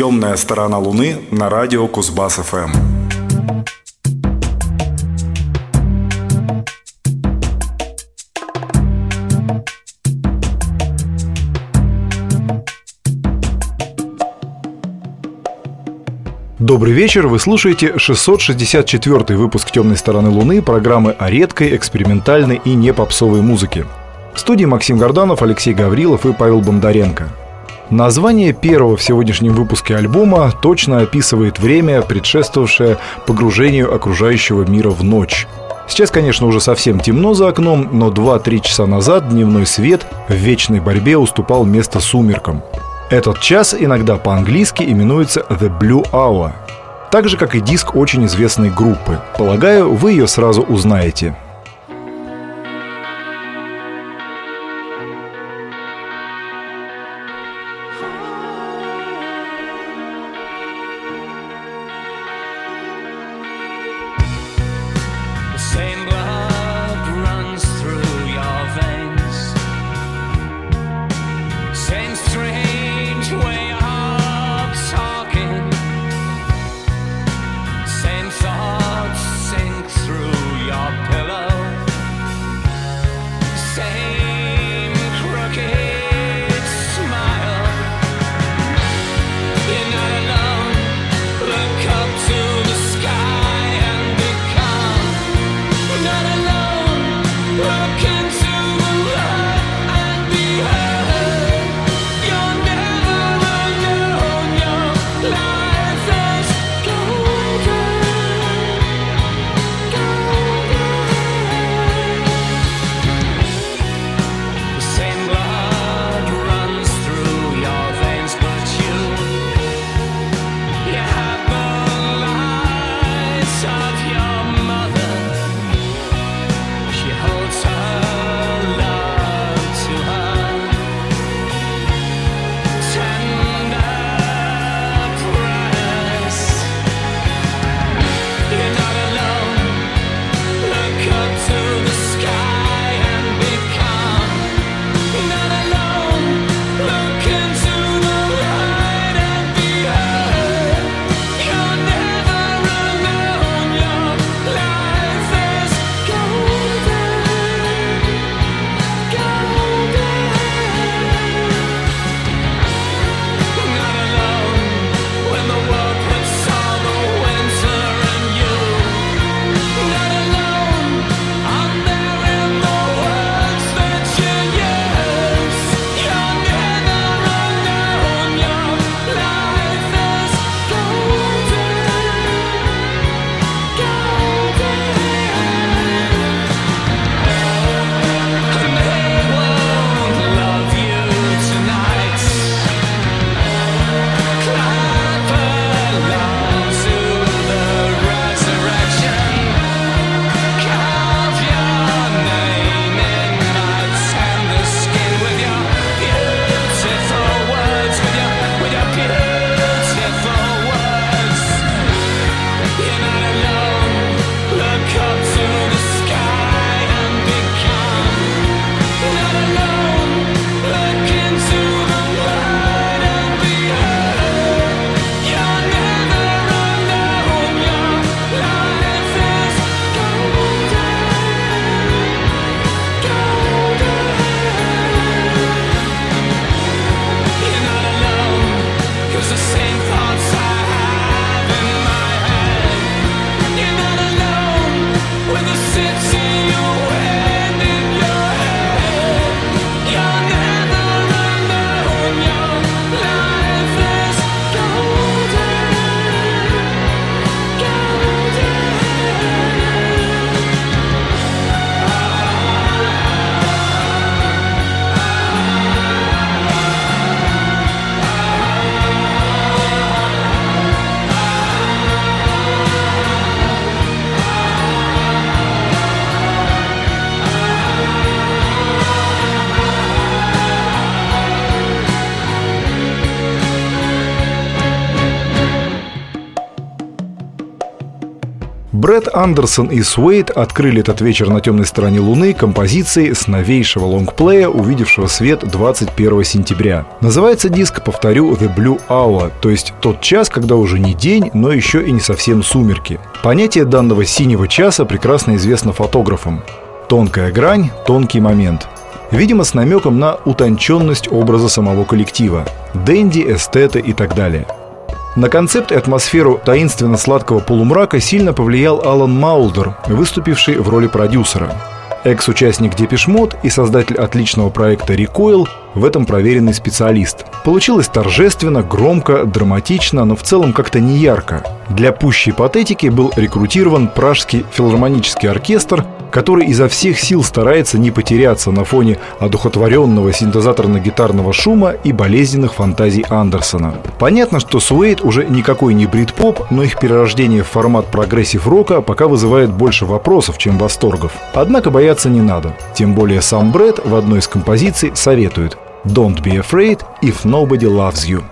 Темная сторона Луны на радио Кузбасс ФМ. Добрый вечер, вы слушаете 664 выпуск «Темной стороны Луны» программы о редкой, экспериментальной и не попсовой музыке. В студии Максим Горданов, Алексей Гаврилов и Павел Бондаренко. Название первого в сегодняшнем выпуске альбома точно описывает время, предшествовавшее погружению окружающего мира в ночь. Сейчас, конечно, уже совсем темно за окном, но 2-3 часа назад дневной свет в вечной борьбе уступал место сумеркам. Этот час иногда по-английски именуется The Blue Hour, так же, как и диск очень известной группы. Полагаю, вы ее сразу узнаете – Андерсон и Суэйт открыли этот вечер на темной стороне Луны композицией с новейшего лонгплея, увидевшего свет 21 сентября. Называется диск, повторю, The Blue Hour, то есть тот час, когда уже не день, но еще и не совсем сумерки. Понятие данного синего часа прекрасно известно фотографам. Тонкая грань, тонкий момент. Видимо, с намеком на утонченность образа самого коллектива. Дэнди, эстеты и так далее – на концепт и атмосферу таинственно-сладкого полумрака сильно повлиял Алан Маулдер, выступивший в роли продюсера. Экс-участник Depeche Mode и создатель отличного проекта Recoil в этом проверенный специалист. Получилось торжественно, громко, драматично, но в целом как-то не ярко. Для пущей патетики был рекрутирован Пражский филармонический оркестр, который изо всех сил старается не потеряться на фоне одухотворенного синтезаторно-гитарного шума и болезненных фантазий Андерсона. Понятно, что Suede уже никакой не брит-поп, но их перерождение в формат прогрессив-рока пока вызывает больше вопросов, чем восторгов. Однако бояться не надо. Тем более сам Бретт в одной из композиций советует Don't be afraid if nobody loves you.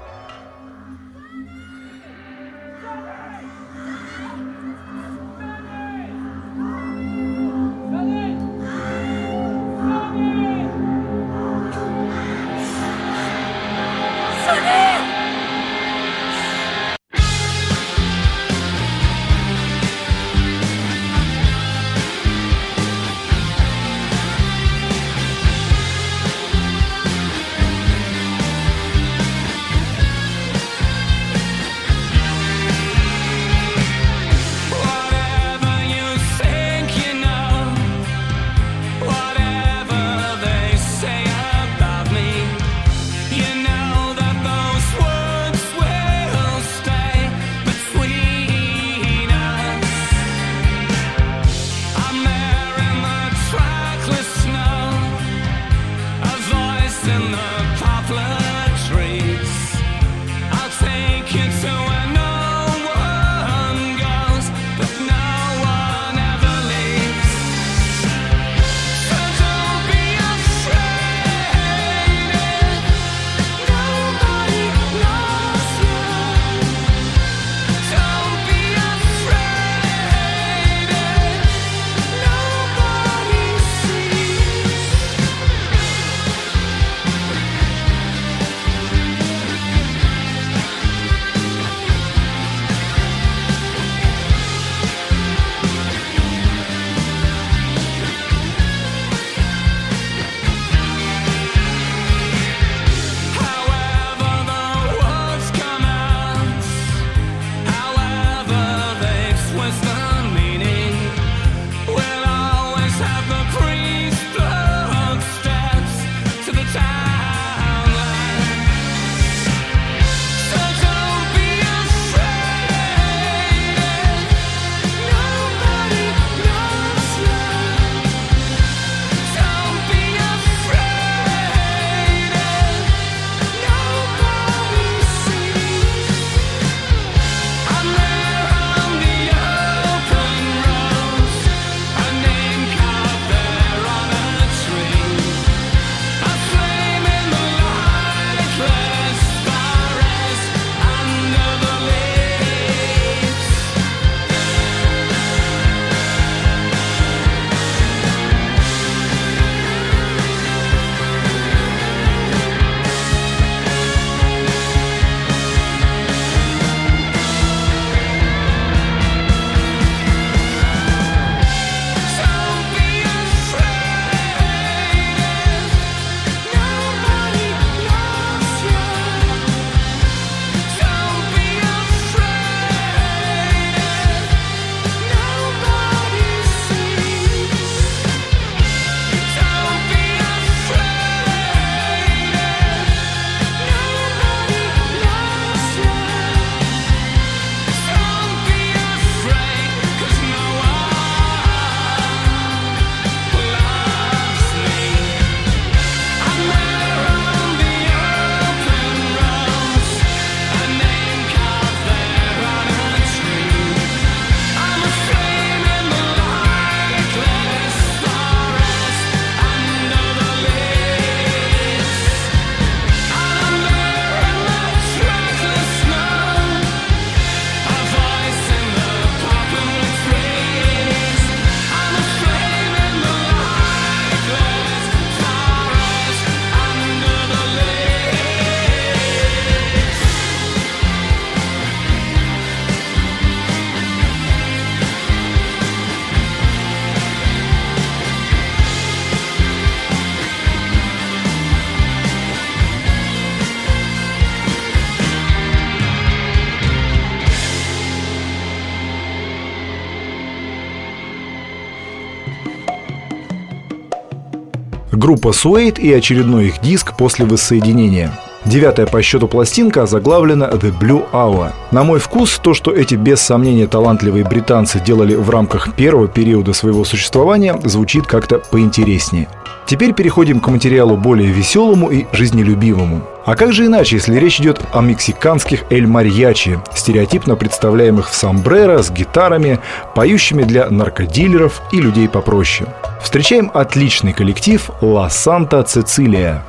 Группа Suede и очередной их диск после воссоединения. Девятая по счету пластинка озаглавлена «The Blue Hour». На мой вкус, то, что эти без сомнения талантливые британцы делали в рамках первого периода своего существования, звучит как-то поинтереснее. Теперь переходим к материалу более веселому и жизнелюбивому. А как же иначе, если речь идет о мексиканских эль-марьячи, стереотипно представляемых в сомбреро с гитарами, поющими для наркодилеров и людей попроще. Встречаем отличный коллектив «Ла Санта Цицилия».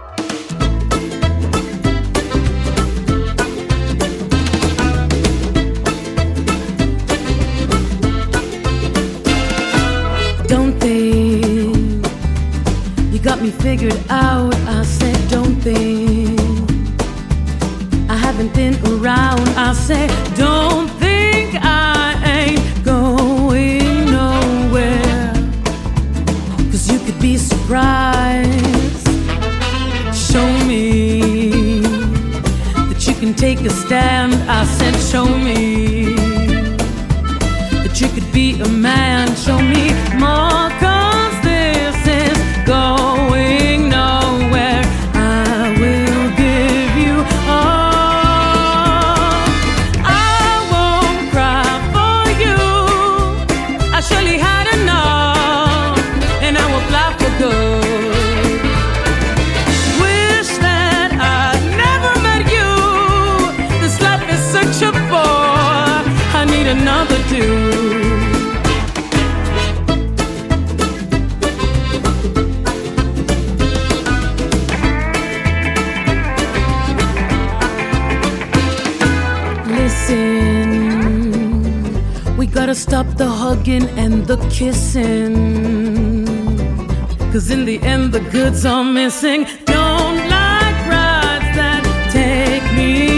Cause in the end, the goods are missing. Don't like rides that take me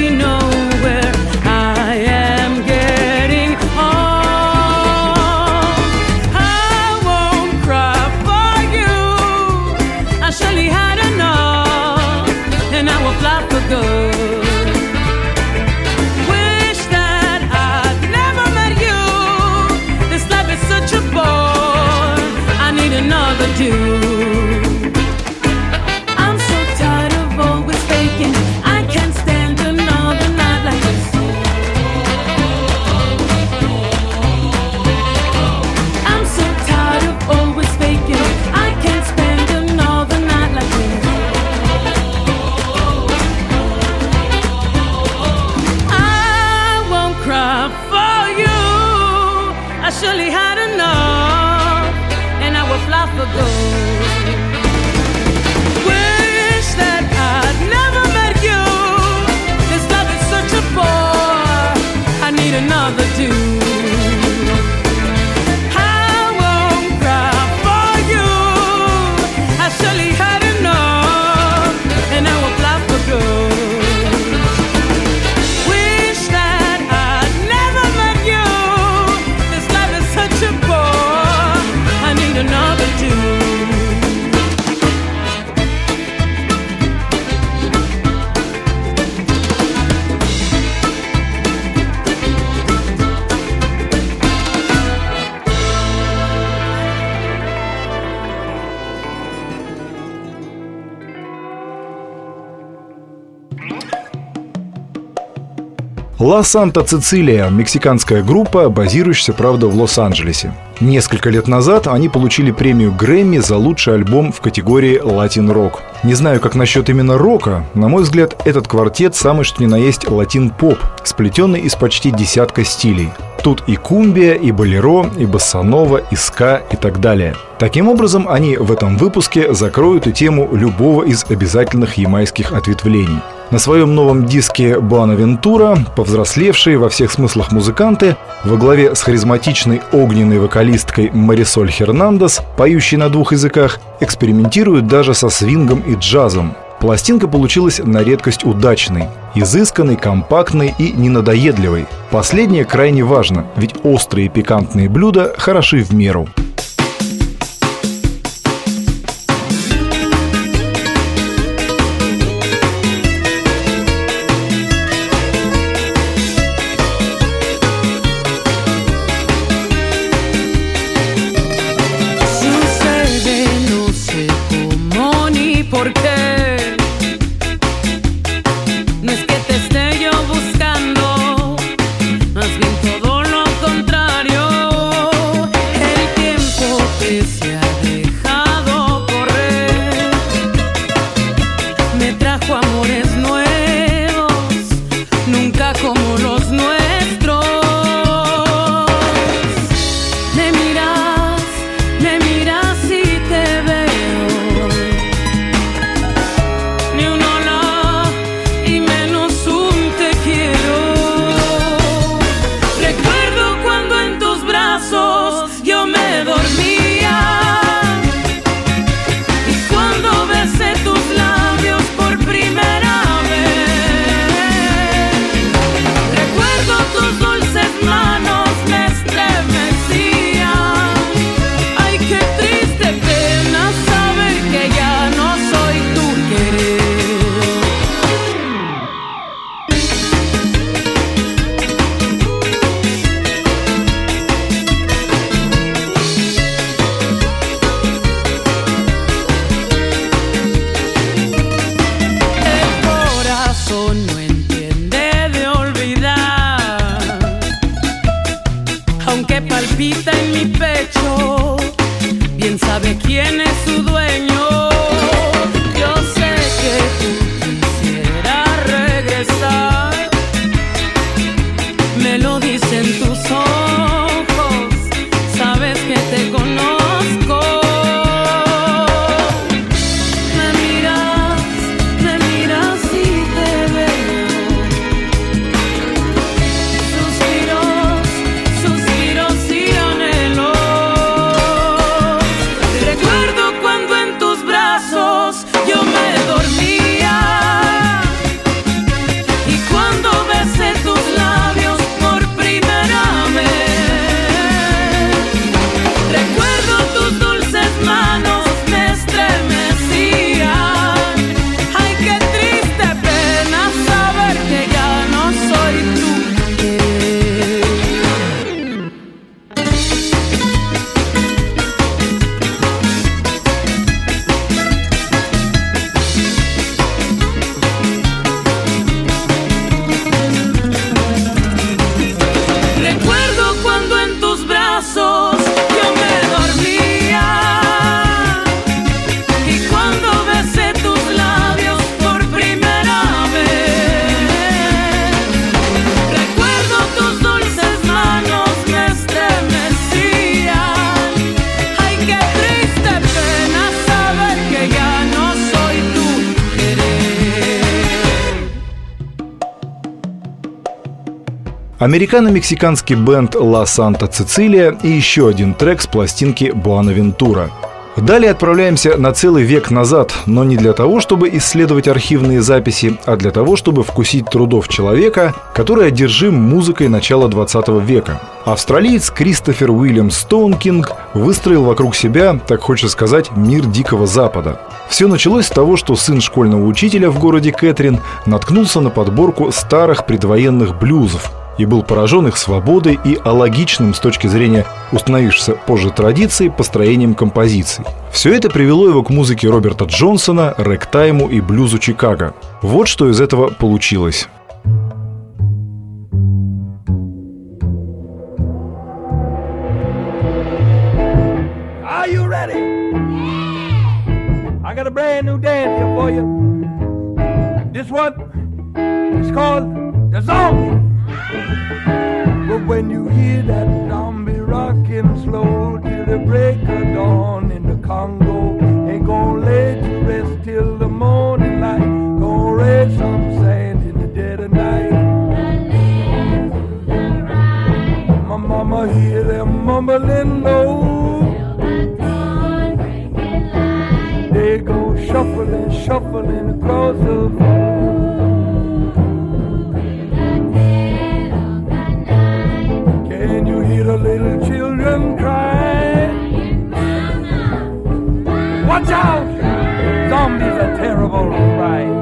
Ла Санта Цицилия – мексиканская группа, базирующаяся, правда, в Лос-Анджелесе. Несколько лет назад они получили премию Грэмми за лучший альбом в категории латин-рок. Не знаю, как насчет именно рока, на мой взгляд, этот квартет самый что ни на есть латин-поп, сплетенный из почти десятка стилей. Тут и кумбия, и болеро, и бассанова, и ска и так далее. Таким образом, они в этом выпуске закроют и тему любого из обязательных ямайских ответвлений. На своем новом диске «Буанавентура» повзрослевшие во всех смыслах музыканты во главе с харизматичной огненной вокалисткой Марисоль Хернандес, поющей на двух языках, экспериментируют даже со свингом и джазом. Пластинка получилась на редкость удачной, изысканной, компактной и ненадоедливой. Последнее крайне важно, ведь острые пикантные блюда хороши в меру. Американо-мексиканский бенд «Ла Санта Цицилия» и еще один трек с пластинки «Буанавентура». Далее отправляемся на целый век назад, но не для того, чтобы исследовать архивные записи, а для того, чтобы вкусить трудов человека, который одержим музыкой начала 20 века. Австралиец Кристофер Уильям Стоункинг выстроил вокруг себя, так хочется сказать, мир Дикого Запада. Все началось с того, что сын школьного учителя в городе Кэтрин наткнулся на подборку старых предвоенных блюзов, и был поражен их свободой и алогичным с точки зрения установившейся позже традиции построением композиций. Все это привело его к музыке Роберта Джонсона, рэктайму и блюзу Чикаго. Вот что из этого получилось. Are you ready? I got a brand new dance here for you. This one is called the zombie. But when you hear that zombie rocking slow till the break of dawn in the Congo, ain't gonna let you rest till the morning light. Gonna raise some sand in the dead of night. My mama hear them mumbling low. The breaking light. they go shuffling, shuffling across the Can out! Zombies are terrible right.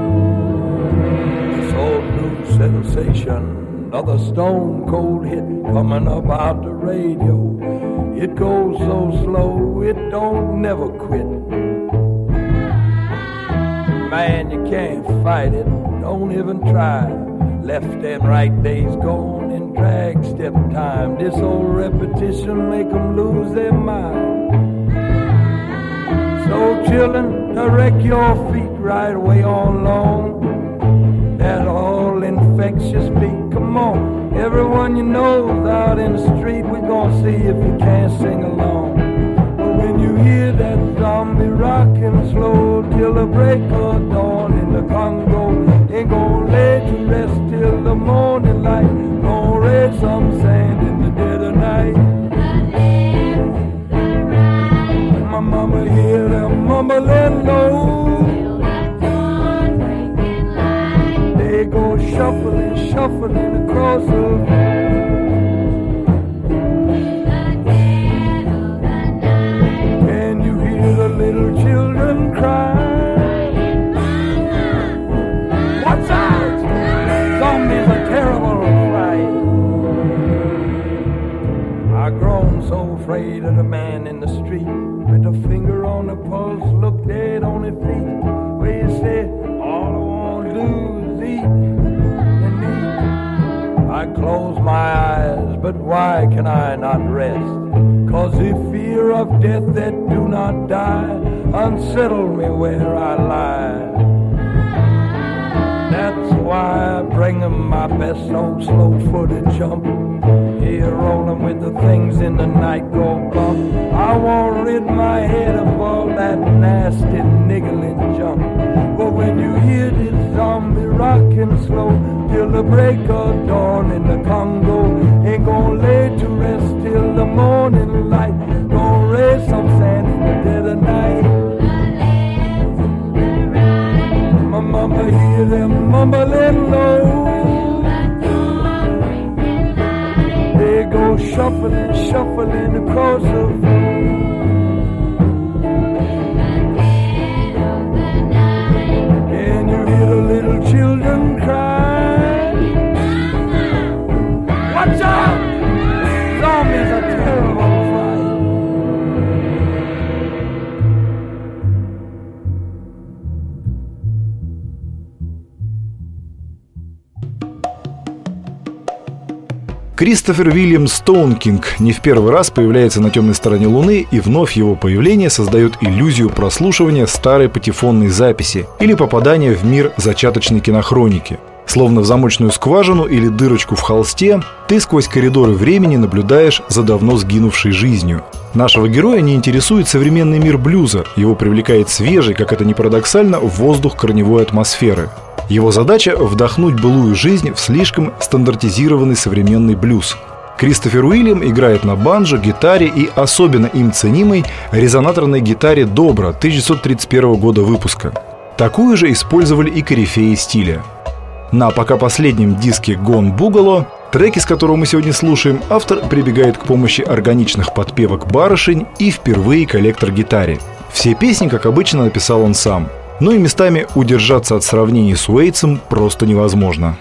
This old new sensation, another stone cold hit coming up out the radio. It goes so slow, it don't never quit. Man, you can't fight it, don't even try. Left and right days gone in drag step time. This old repetition make 'em lose their mind. Chillin', direct your feet right away on long. That all infectious beat, come on. Everyone you know's out in the street, we gonna see if you can't sing along. But when you hear that zombie rockin' slow till the break of dawn in the Congo, ain't gonna let you rest till the morning light. Gonna raise some sand them mumbling low. They go shuffling, shuffling across the pulse, look dead on his feet. Where you say, all I want to do is eat and eat. I close my eyes, but why can I not rest? Cause the fear of death that do not die unsettle me where I lie. That's why I bring 'em my best old slow-footed jump. Here rolling with the things in the night go bump. I won't rid my head of all that nasty niggling jump. But when you hear this zombie rocking slow till the break of dawn in the Congo, ain't gonna lay to rest till the morning light. Gonna raise some sand in the dead of night. Hear them mumbling low. They go shuffling, shuffling across the floor. Can you hear the little children Кристофер Уильям Стоункинг не в первый раз появляется на темной стороне Луны, и вновь его появление создает иллюзию прослушивания старой патефонной записи или попадания в мир зачаточной кинохроники. Словно в замочную скважину или дырочку в холсте, ты сквозь коридоры времени наблюдаешь за давно сгинувшей жизнью. Нашего героя не интересует современный мир блюза, его привлекает свежий, как это ни парадоксально, воздух корневой атмосферы. Его задача – вдохнуть былую жизнь в слишком стандартизированный современный блюз. Кристофер Уильям играет на банджо, гитаре и особенно им ценимой резонаторной гитаре «Добра» 1931 года выпуска. Такую же использовали и корифеи стиля. На пока последнем диске «Гон Бугало», треки, с которого мы сегодня слушаем, автор прибегает к помощи органичных подпевок барышень и впервые к электрогитаре. Все песни, как обычно, написал он сам. Ну и местами удержаться от сравнений с Уэйтсом просто невозможно.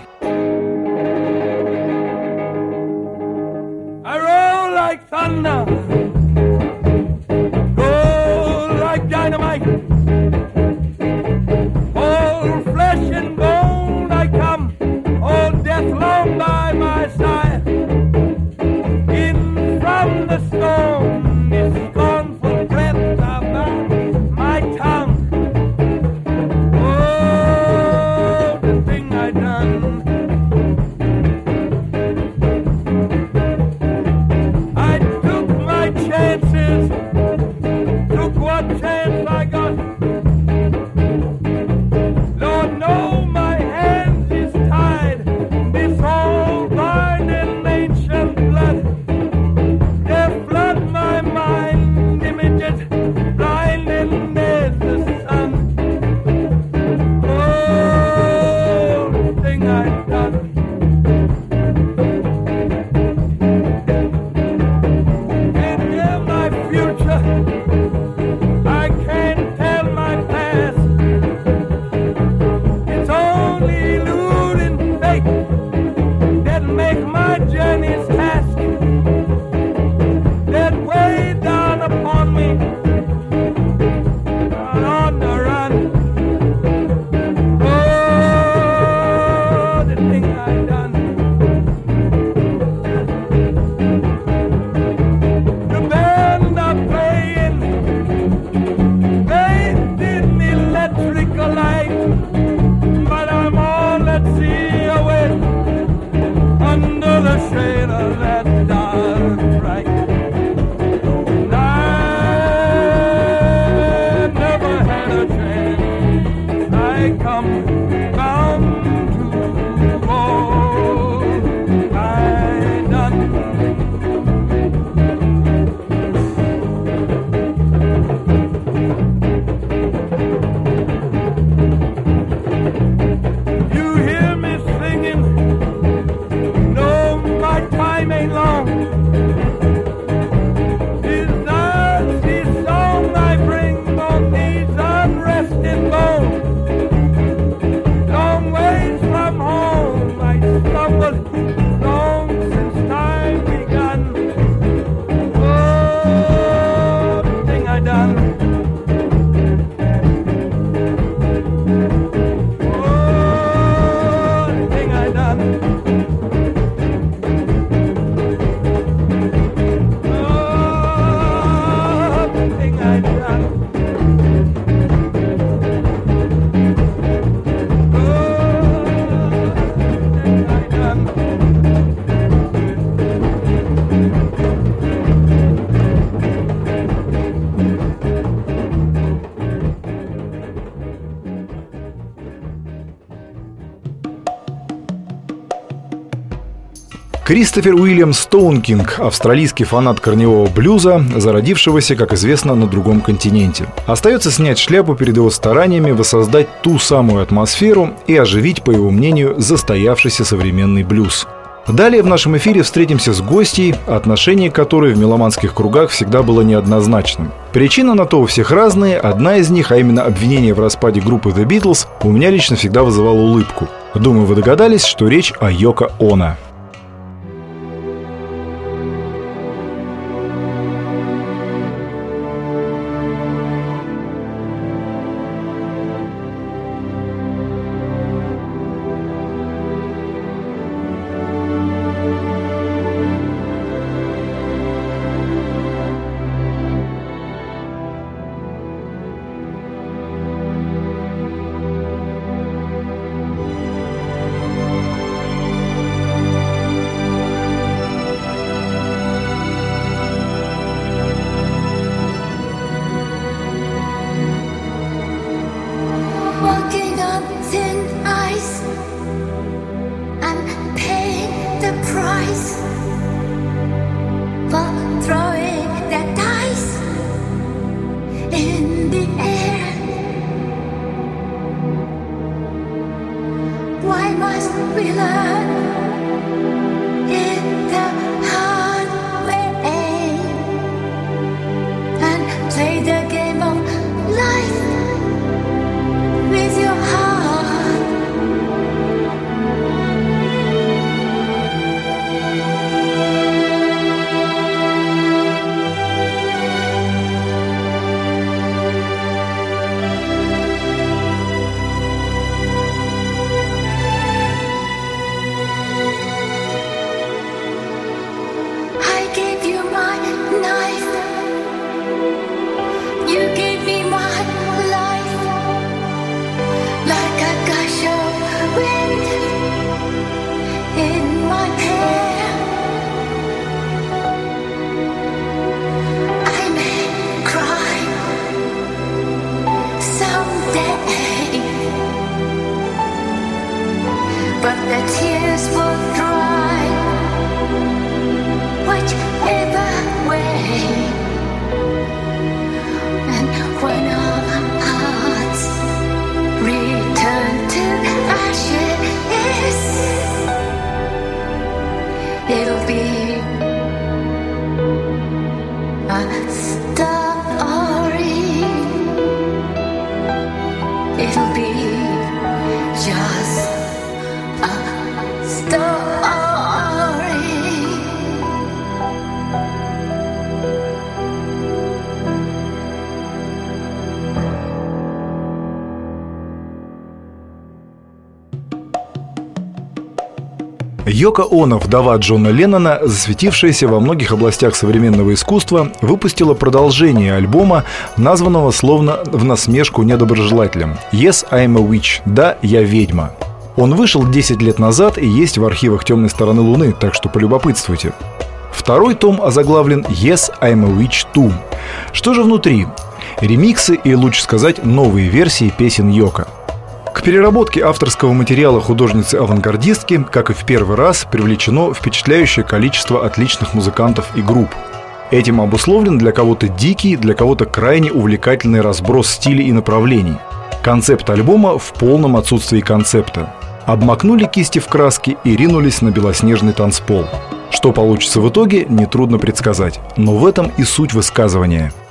Кристофер Уильям Стоункинг – австралийский фанат корневого блюза, зародившегося, как известно, на другом континенте. Остается снять шляпу перед его стараниями воссоздать ту самую атмосферу и оживить, по его мнению, застоявшийся современный блюз. Далее в нашем эфире встретимся с гостьей, отношение которой в меломанских кругах всегда было неоднозначным. Причина на то у всех разные, одна из них, а именно обвинение в распаде группы The Beatles, у меня лично всегда вызывала улыбку. Думаю, вы догадались, что речь о Йоко Оно. John. Йока Оно, вдова Джона Леннона, засветившаяся во многих областях современного искусства, выпустила продолжение альбома, названного словно в насмешку недоброжелателям «Yes, I'm a Witch» – «Да, я ведьма». Он вышел 10 лет назад и есть в архивах «Темной стороны Луны», так что полюбопытствуйте. Второй том озаглавлен «Yes, I'm a Witch 2». Что же внутри? Ремиксы и, лучше сказать, новые версии песен Йока – к переработке авторского материала художницы-авангардистки, как и в первый раз, привлечено впечатляющее количество отличных музыкантов и групп. Этим обусловлен для кого-то дикий, для кого-то крайне увлекательный разброс стилей и направлений. Концепт альбома в полном отсутствии концепта. Обмакнули кисти в краски и ринулись на белоснежный танцпол. Что получится в итоге, нетрудно предсказать, но в этом и суть высказывания –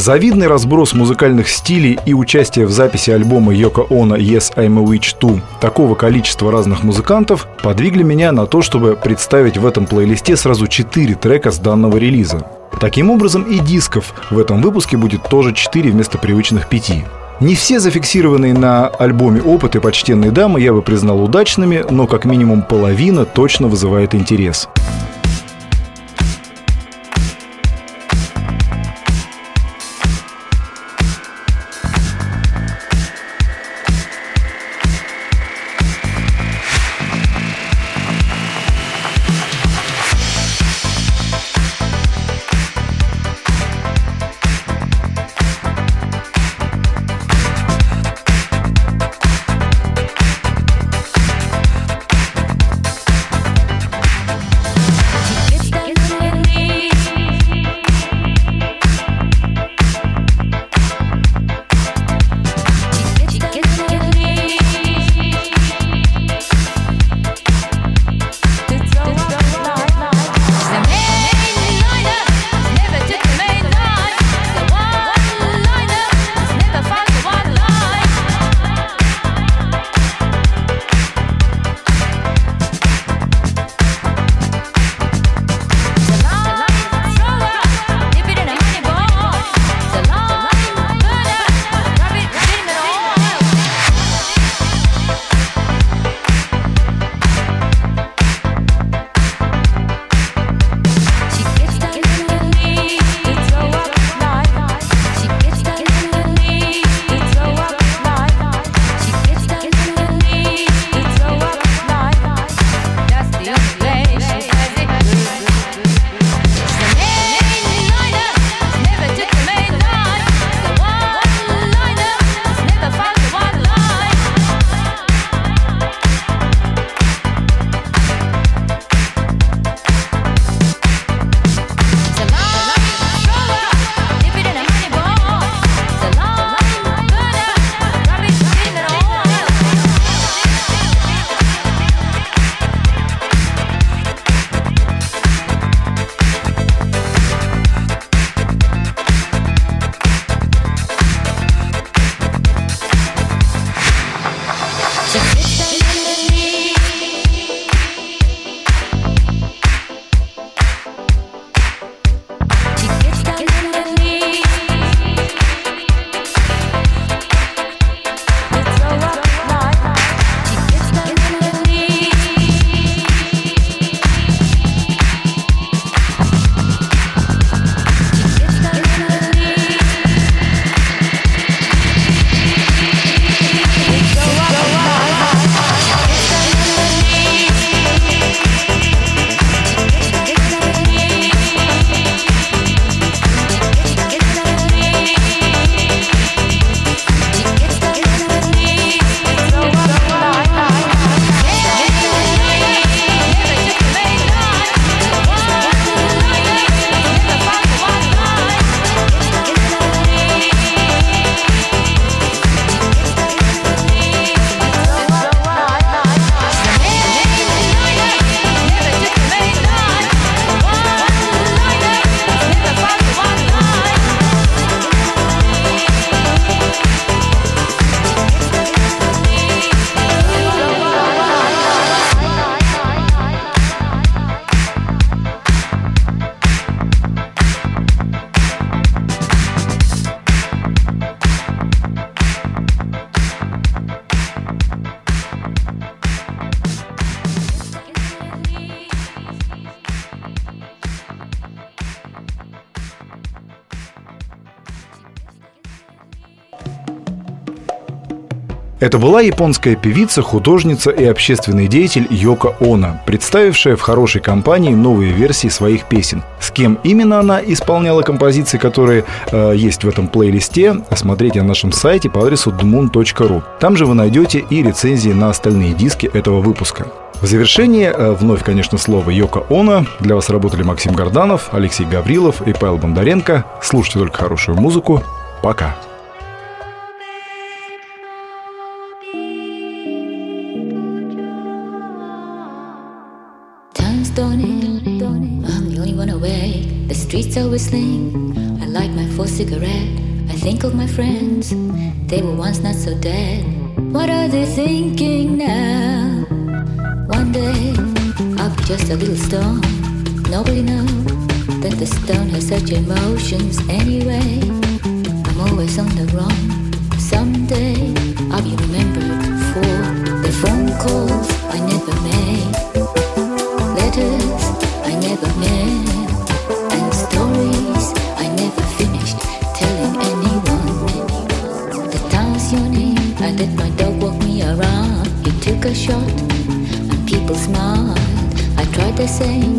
Завидный разброс музыкальных стилей и участие в записи альбома Йоко Оно «Yes, I'm a Witch 2» такого количества разных музыкантов подвигли меня на то, чтобы представить в этом плейлисте сразу четыре трека с данного релиза. Таким образом и дисков в этом выпуске будет тоже 4 вместо привычных 5. Не все зафиксированные на альбоме опыты почтенной дамы я бы признал удачными, но как минимум половина точно вызывает интерес. Это была японская певица, художница и общественный деятель Йока Оно, представившая в хорошей компании новые версии своих песен. С кем именно она исполняла композиции, которые э, есть в этом плейлисте, смотрите на нашем сайте по адресу dmoon.ru. Там же вы найдете и рецензии на остальные диски этого выпуска. В завершение э, вновь, конечно, слово Йока Оно. Для вас работали Максим Горданов, Алексей Гаврилов и Павел Бондаренко. Слушайте только хорошую музыку. Пока. Whistling. I light my fourth cigarette. I think of my friends, they were once not so dead. What are they thinking now? One day, I'll be just a little stone. Nobody knows that the stone has such emotions anyway. I'm always on the run. Someday, I'll be remembered for the phone calls I never made letters I never met say.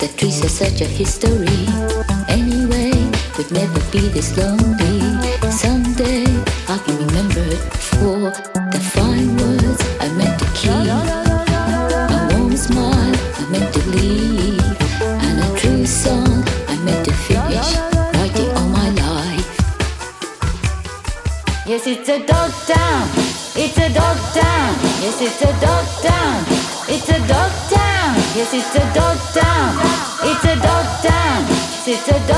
That trees are such a history. Anyway, we'd never be this lonely. Someday, I'll be remembered for the fine words I meant to keep. A warm smile I meant to leave. And a true song I meant to finish writing all my life. Yes, it's a dog town. It's a dog town. Yes, it's a dog town. It's a dog town. Yes, it's a dog sit down.